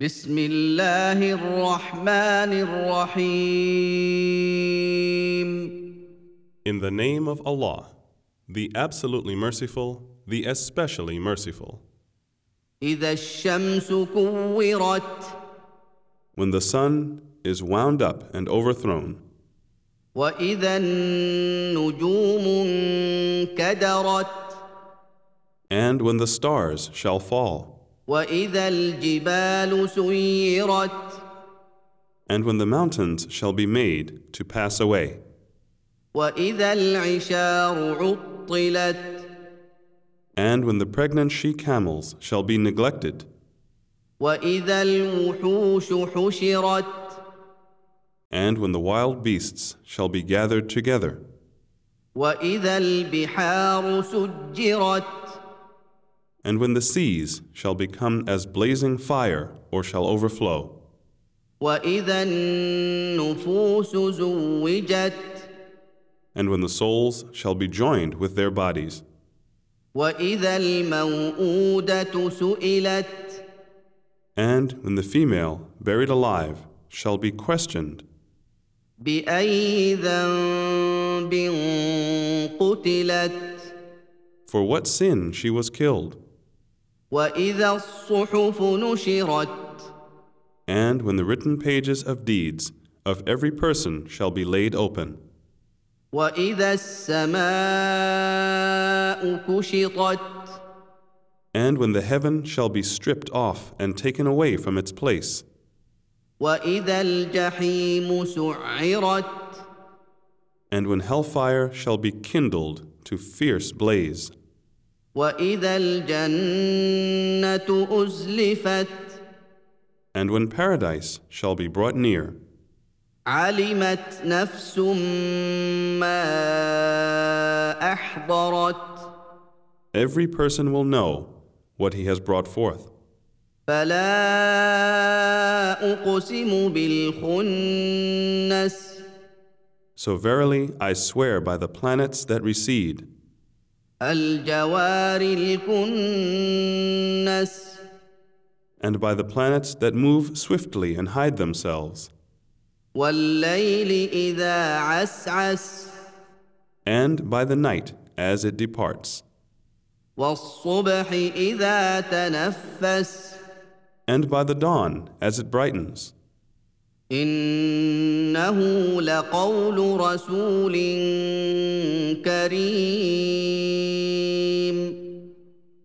بسم الله الرحمن الرحيم In the name of Allah, the absolutely merciful, the especially merciful. إذا الشمس كورت When the sun is wound up and overthrown, وإذا النجوم انكدرت and when the stars shall fall, وإذا الجبال سيرت and when the mountains shall be made to pass away, وإذا العشار عطلت and when the pregnant she camels shall be neglected, وإذا الوحوش حشرت and when the wild beasts shall be gathered together, وإذا البحار سجرت and when the seas shall become as blazing fire or shall overflow. And when the souls shall be joined with their bodies. And when the female, buried alive, shall be questioned. For what sin she was killed. And when the written pages of deeds of every person shall be laid open. And when the heaven shall be stripped off and taken away from its place. And when hellfire shall be kindled to fierce blaze. وإذا الجنة أزلفت and when paradise shall be brought near, علمت نفس ما أحضرت every person will know what he has brought forth. فلا أقسم بالخنس So verily I swear by the planets that recede, الجوار الكنس and by the planets that move swiftly and hide themselves. And by the night as it departs. And by the dawn as it brightens. إنه لقول رسول كريم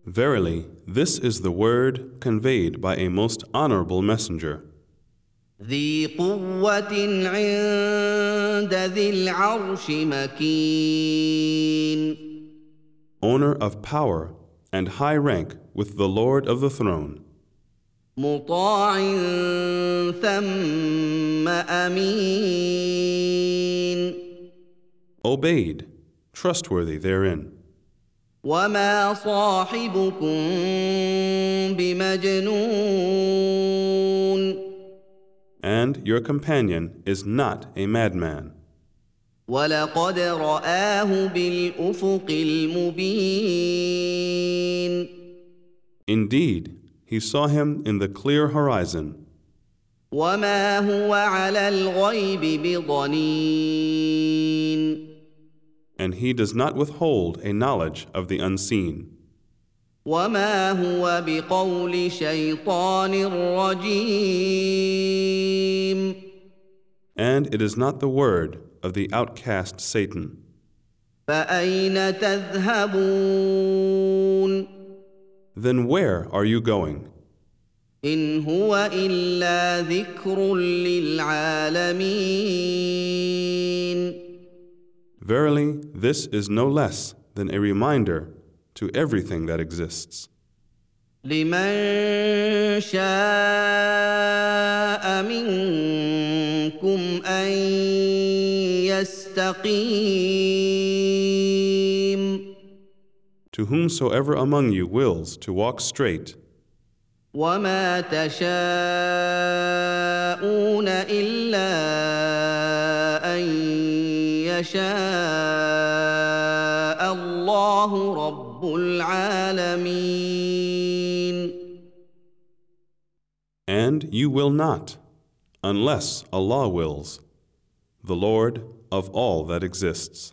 Verily, this is the word conveyed by a most honorable messenger, ذي قوة عند ذي العرش مكين owner of power and high rank with the Lord of the throne, مطاع ثم أمين obeyed, trustworthy therein. وما صاحبكم بمجنون And your companion is not a madman. ولقد رآه بالأفق المبين Indeed, he saw him in the clear horizon, وما هو على الغيب بضنين and he does not withhold a knowledge of the unseen, وما هو بقول شيطان رجيم and it is not the word of the outcast Satan. فأين تذهبون Then where are you going? إن هو إلا ذكر للعالمين Verily, this is no less than a reminder to everything that exists. لمن شاء منكم أن يستقيم To whomsoever among you wills to walk straight, وما تشاءون إلا أن يشاء الله رب العالمين And you will not, unless Allah wills, the Lord of all that exists.